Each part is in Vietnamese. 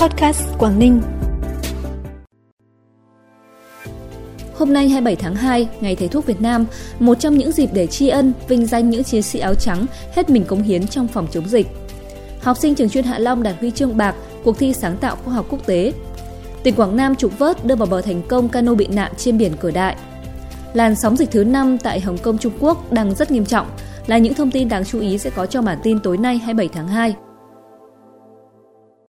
Podcast Quảng Ninh. Hôm nay 27 tháng 2, Ngày Thầy thuốc Việt Nam, một trong những dịp để tri ân, vinh danh những chiến sĩ áo trắng hết mình cống hiến trong phòng chống dịch. Học sinh trường chuyên Hạ Long đạt huy chương bạc cuộc thi sáng tạo khoa học quốc tế. Tỉnh Quảng Nam trục vớt đưa vào bờ thành công cano bị nạn trên biển Cửa Đại. Làn sóng dịch thứ 5 tại Hồng Kông Trung Quốc đang rất nghiêm trọng là những thông tin đáng chú ý sẽ có trong bản tin tối nay 27 tháng 2.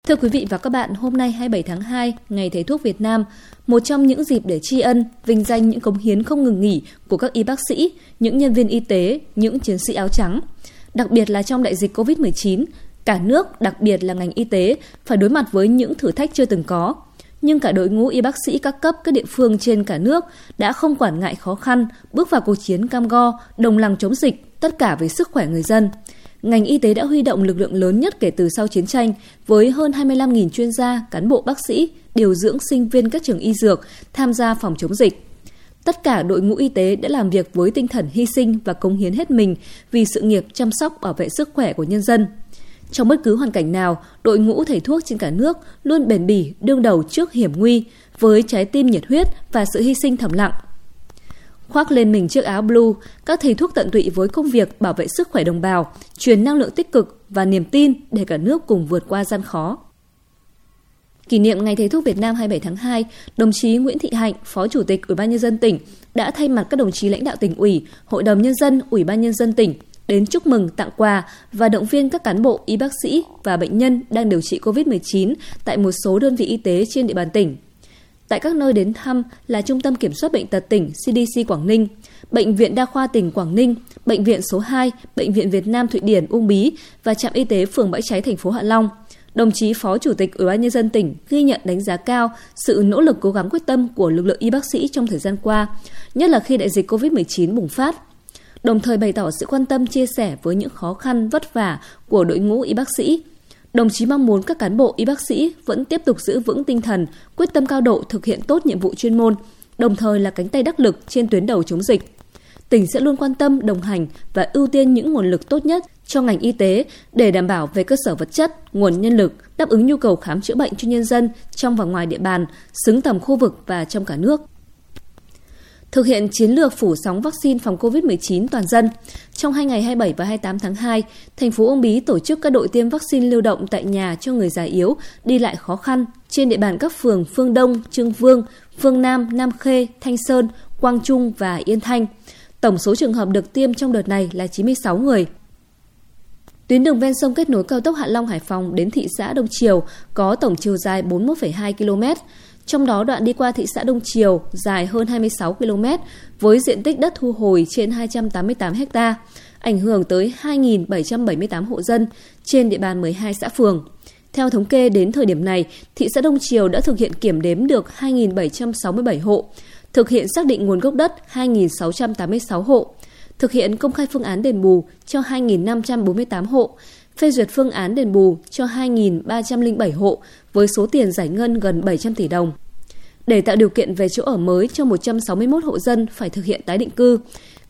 Thưa quý vị và các bạn, hôm nay 27 tháng 2, Ngày Thầy thuốc Việt Nam, một trong những dịp để tri ân, vinh danh những cống hiến không ngừng nghỉ của các y bác sĩ, những nhân viên y tế, những chiến sĩ áo trắng. Đặc biệt là trong đại dịch COVID-19, cả nước, đặc biệt là ngành y tế, phải đối mặt với những thử thách chưa từng có. Nhưng cả đội ngũ y bác sĩ các cấp các địa phương trên cả nước đã không quản ngại khó khăn, bước vào cuộc chiến cam go, đồng lòng chống dịch, tất cả vì sức khỏe người dân ngành y tế đã huy động lực lượng lớn nhất kể từ sau chiến tranh với hơn 25.000 chuyên gia, cán bộ bác sĩ, điều dưỡng sinh viên các trường y dược tham gia phòng chống dịch. Tất cả đội ngũ y tế đã làm việc với tinh thần hy sinh và cống hiến hết mình vì sự nghiệp chăm sóc bảo vệ sức khỏe của nhân dân. Trong bất cứ hoàn cảnh nào, đội ngũ thầy thuốc trên cả nước luôn bền bỉ đương đầu trước hiểm nguy với trái tim nhiệt huyết và sự hy sinh thầm lặng Khoác lên mình chiếc áo blue, các thầy thuốc tận tụy với công việc bảo vệ sức khỏe đồng bào, truyền năng lượng tích cực và niềm tin để cả nước cùng vượt qua gian khó. Kỷ niệm Ngày Thầy thuốc Việt Nam 27 tháng 2, đồng chí Nguyễn Thị Hạnh, Phó Chủ tịch Ủy ban nhân dân tỉnh đã thay mặt các đồng chí lãnh đạo tỉnh ủy, Hội đồng nhân dân, Ủy ban nhân dân tỉnh đến chúc mừng, tặng quà và động viên các cán bộ, y bác sĩ và bệnh nhân đang điều trị COVID-19 tại một số đơn vị y tế trên địa bàn tỉnh. Tại các nơi đến thăm là Trung tâm Kiểm soát Bệnh tật tỉnh CDC Quảng Ninh, Bệnh viện Đa khoa tỉnh Quảng Ninh, Bệnh viện số 2, Bệnh viện Việt Nam Thụy Điển Uông Bí và trạm y tế phường Bãi Cháy thành phố Hạ Long. Đồng chí Phó Chủ tịch Ủy ban nhân dân tỉnh ghi nhận đánh giá cao sự nỗ lực cố gắng quyết tâm của lực lượng y bác sĩ trong thời gian qua, nhất là khi đại dịch COVID-19 bùng phát. Đồng thời bày tỏ sự quan tâm chia sẻ với những khó khăn vất vả của đội ngũ y bác sĩ, Đồng chí mong muốn các cán bộ y bác sĩ vẫn tiếp tục giữ vững tinh thần, quyết tâm cao độ thực hiện tốt nhiệm vụ chuyên môn, đồng thời là cánh tay đắc lực trên tuyến đầu chống dịch. Tỉnh sẽ luôn quan tâm, đồng hành và ưu tiên những nguồn lực tốt nhất cho ngành y tế để đảm bảo về cơ sở vật chất, nguồn nhân lực, đáp ứng nhu cầu khám chữa bệnh cho nhân dân trong và ngoài địa bàn, xứng tầm khu vực và trong cả nước. Thực hiện chiến lược phủ sóng vaccine phòng COVID-19 toàn dân, trong hai ngày 27 và 28 tháng 2, thành phố Uông Bí tổ chức các đội tiêm vaccine lưu động tại nhà cho người già yếu, đi lại khó khăn trên địa bàn các phường Phương Đông, Trương Vương, Phương Nam, Nam Khê, Thanh Sơn, Quang Trung và Yên Thanh. Tổng số trường hợp được tiêm trong đợt này là 96 người. Tuyến đường ven sông kết nối cao tốc Hạ Long Hải Phòng đến thị xã Đông Triều có tổng chiều dài 41,2 km, trong đó đoạn đi qua thị xã Đông Triều dài hơn 26 km với diện tích đất thu hồi trên 288 ha, ảnh hưởng tới 2.778 hộ dân trên địa bàn 12 xã phường. Theo thống kê đến thời điểm này, thị xã Đông Triều đã thực hiện kiểm đếm được 2.767 hộ, thực hiện xác định nguồn gốc đất 2.686 hộ, thực hiện công khai phương án đền bù cho 2.548 hộ, phê duyệt phương án đền bù cho 2.307 hộ với số tiền giải ngân gần 700 tỷ đồng. Để tạo điều kiện về chỗ ở mới cho 161 hộ dân phải thực hiện tái định cư,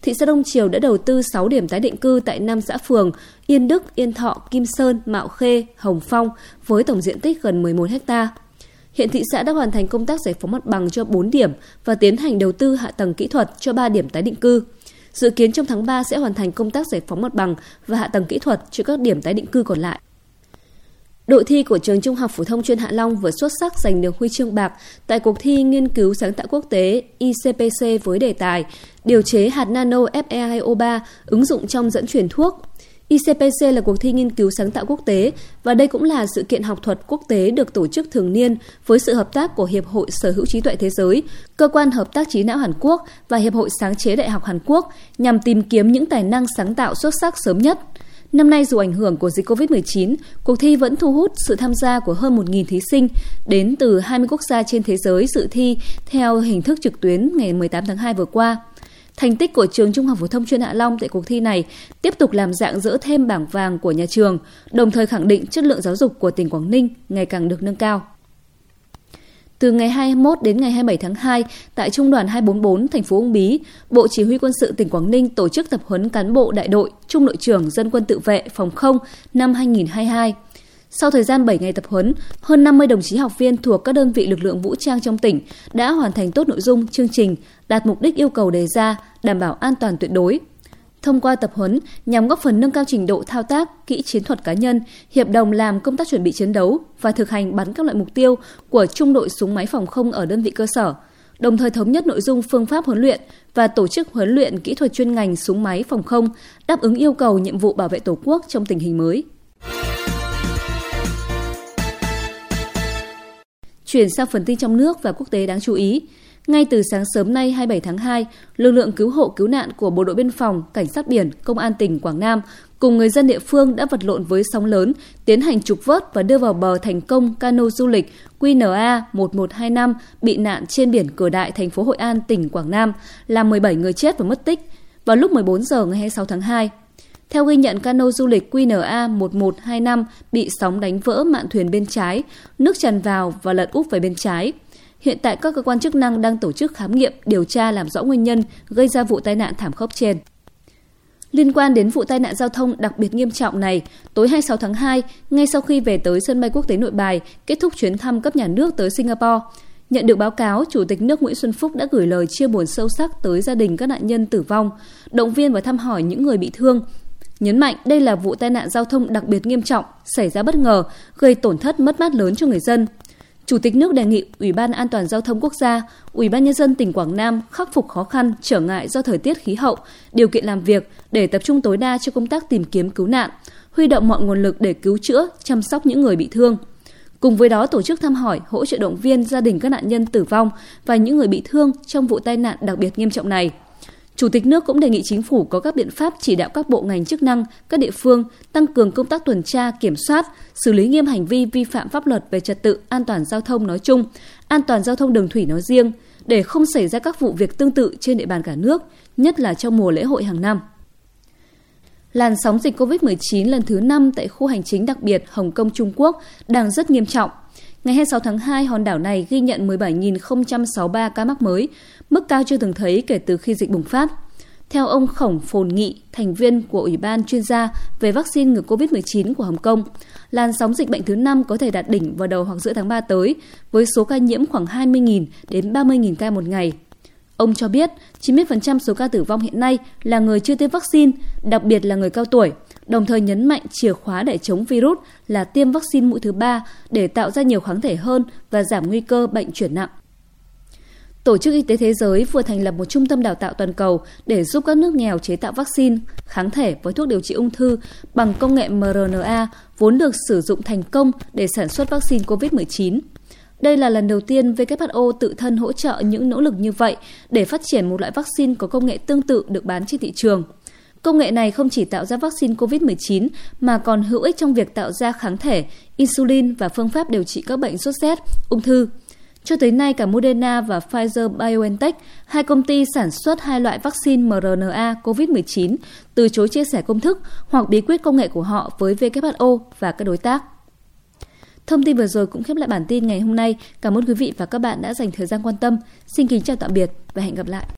thị xã Đông Triều đã đầu tư 6 điểm tái định cư tại 5 xã phường Yên Đức, Yên Thọ, Kim Sơn, Mạo Khê, Hồng Phong với tổng diện tích gần 11 ha. Hiện thị xã đã hoàn thành công tác giải phóng mặt bằng cho 4 điểm và tiến hành đầu tư hạ tầng kỹ thuật cho 3 điểm tái định cư. Dự kiến trong tháng 3 sẽ hoàn thành công tác giải phóng mặt bằng và hạ tầng kỹ thuật cho các điểm tái định cư còn lại. Đội thi của trường Trung học phổ thông chuyên Hạ Long vừa xuất sắc giành được huy chương bạc tại cuộc thi nghiên cứu sáng tạo quốc tế ICPC với đề tài điều chế hạt nano FeO3 ứng dụng trong dẫn truyền thuốc. ICPC là cuộc thi nghiên cứu sáng tạo quốc tế và đây cũng là sự kiện học thuật quốc tế được tổ chức thường niên với sự hợp tác của Hiệp hội Sở hữu trí tuệ thế giới, Cơ quan Hợp tác trí não Hàn Quốc và Hiệp hội Sáng chế Đại học Hàn Quốc nhằm tìm kiếm những tài năng sáng tạo xuất sắc sớm nhất. Năm nay dù ảnh hưởng của dịch COVID-19, cuộc thi vẫn thu hút sự tham gia của hơn 1.000 thí sinh đến từ 20 quốc gia trên thế giới dự thi theo hình thức trực tuyến ngày 18 tháng 2 vừa qua. Thành tích của trường Trung học phổ thông chuyên Hạ Long tại cuộc thi này tiếp tục làm dạng dỡ thêm bảng vàng của nhà trường, đồng thời khẳng định chất lượng giáo dục của tỉnh Quảng Ninh ngày càng được nâng cao. Từ ngày 21 đến ngày 27 tháng 2, tại Trung đoàn 244 thành phố Uông Bí, Bộ Chỉ huy quân sự tỉnh Quảng Ninh tổ chức tập huấn cán bộ đại đội, trung đội trưởng dân quân tự vệ phòng không năm 2022. Sau thời gian 7 ngày tập huấn, hơn 50 đồng chí học viên thuộc các đơn vị lực lượng vũ trang trong tỉnh đã hoàn thành tốt nội dung chương trình, đạt mục đích yêu cầu đề ra, đảm bảo an toàn tuyệt đối. Thông qua tập huấn nhằm góp phần nâng cao trình độ thao tác, kỹ chiến thuật cá nhân, hiệp đồng làm công tác chuẩn bị chiến đấu và thực hành bắn các loại mục tiêu của trung đội súng máy phòng không ở đơn vị cơ sở, đồng thời thống nhất nội dung phương pháp huấn luyện và tổ chức huấn luyện kỹ thuật chuyên ngành súng máy phòng không đáp ứng yêu cầu nhiệm vụ bảo vệ Tổ quốc trong tình hình mới. Chuyển sang phần tin trong nước và quốc tế đáng chú ý. Ngay từ sáng sớm nay 27 tháng 2, lực lượng cứu hộ cứu nạn của Bộ đội Biên phòng, Cảnh sát biển, Công an tỉnh Quảng Nam cùng người dân địa phương đã vật lộn với sóng lớn, tiến hành trục vớt và đưa vào bờ thành công cano du lịch QNA 1125 bị nạn trên biển Cửa Đại, thành phố Hội An, tỉnh Quảng Nam, làm 17 người chết và mất tích vào lúc 14 giờ ngày 26 tháng 2. Theo ghi nhận, cano du lịch QNA 1125 bị sóng đánh vỡ mạn thuyền bên trái, nước tràn vào và lật úp về bên trái. Hiện tại các cơ quan chức năng đang tổ chức khám nghiệm, điều tra làm rõ nguyên nhân gây ra vụ tai nạn thảm khốc trên. Liên quan đến vụ tai nạn giao thông đặc biệt nghiêm trọng này, tối 26 tháng 2, ngay sau khi về tới sân bay quốc tế Nội Bài, kết thúc chuyến thăm cấp nhà nước tới Singapore, nhận được báo cáo, Chủ tịch nước Nguyễn Xuân Phúc đã gửi lời chia buồn sâu sắc tới gia đình các nạn nhân tử vong, động viên và thăm hỏi những người bị thương, nhấn mạnh đây là vụ tai nạn giao thông đặc biệt nghiêm trọng, xảy ra bất ngờ, gây tổn thất mất mát lớn cho người dân. Chủ tịch nước đề nghị Ủy ban An toàn giao thông quốc gia, Ủy ban nhân dân tỉnh Quảng Nam khắc phục khó khăn, trở ngại do thời tiết khí hậu, điều kiện làm việc để tập trung tối đa cho công tác tìm kiếm cứu nạn, huy động mọi nguồn lực để cứu chữa, chăm sóc những người bị thương. Cùng với đó tổ chức thăm hỏi, hỗ trợ động viên gia đình các nạn nhân tử vong và những người bị thương trong vụ tai nạn đặc biệt nghiêm trọng này. Chủ tịch nước cũng đề nghị chính phủ có các biện pháp chỉ đạo các bộ ngành chức năng, các địa phương tăng cường công tác tuần tra, kiểm soát, xử lý nghiêm hành vi vi phạm pháp luật về trật tự an toàn giao thông nói chung, an toàn giao thông đường thủy nói riêng, để không xảy ra các vụ việc tương tự trên địa bàn cả nước, nhất là trong mùa lễ hội hàng năm. Làn sóng dịch COVID-19 lần thứ 5 tại khu hành chính đặc biệt Hồng Kông Trung Quốc đang rất nghiêm trọng – Ngày 26 tháng 2, hòn đảo này ghi nhận 17.063 ca mắc mới, mức cao chưa từng thấy kể từ khi dịch bùng phát. Theo ông Khổng Phồn Nghị, thành viên của Ủy ban chuyên gia về vaccine ngừa COVID-19 của Hồng Kông, làn sóng dịch bệnh thứ 5 có thể đạt đỉnh vào đầu hoặc giữa tháng 3 tới, với số ca nhiễm khoảng 20.000 đến 30.000 ca một ngày. Ông cho biết 90% số ca tử vong hiện nay là người chưa tiêm vaccine, đặc biệt là người cao tuổi – đồng thời nhấn mạnh chìa khóa để chống virus là tiêm vaccine mũi thứ ba để tạo ra nhiều kháng thể hơn và giảm nguy cơ bệnh chuyển nặng. Tổ chức Y tế Thế giới vừa thành lập một trung tâm đào tạo toàn cầu để giúp các nước nghèo chế tạo vaccine, kháng thể với thuốc điều trị ung thư bằng công nghệ mRNA vốn được sử dụng thành công để sản xuất vaccine COVID-19. Đây là lần đầu tiên WHO tự thân hỗ trợ những nỗ lực như vậy để phát triển một loại vaccine có công nghệ tương tự được bán trên thị trường – Công nghệ này không chỉ tạo ra vaccine COVID-19 mà còn hữu ích trong việc tạo ra kháng thể, insulin và phương pháp điều trị các bệnh sốt rét, ung thư. Cho tới nay, cả Moderna và Pfizer-BioNTech, hai công ty sản xuất hai loại vaccine mRNA COVID-19, từ chối chia sẻ công thức hoặc bí quyết công nghệ của họ với WHO và các đối tác. Thông tin vừa rồi cũng khép lại bản tin ngày hôm nay. Cảm ơn quý vị và các bạn đã dành thời gian quan tâm. Xin kính chào tạm biệt và hẹn gặp lại.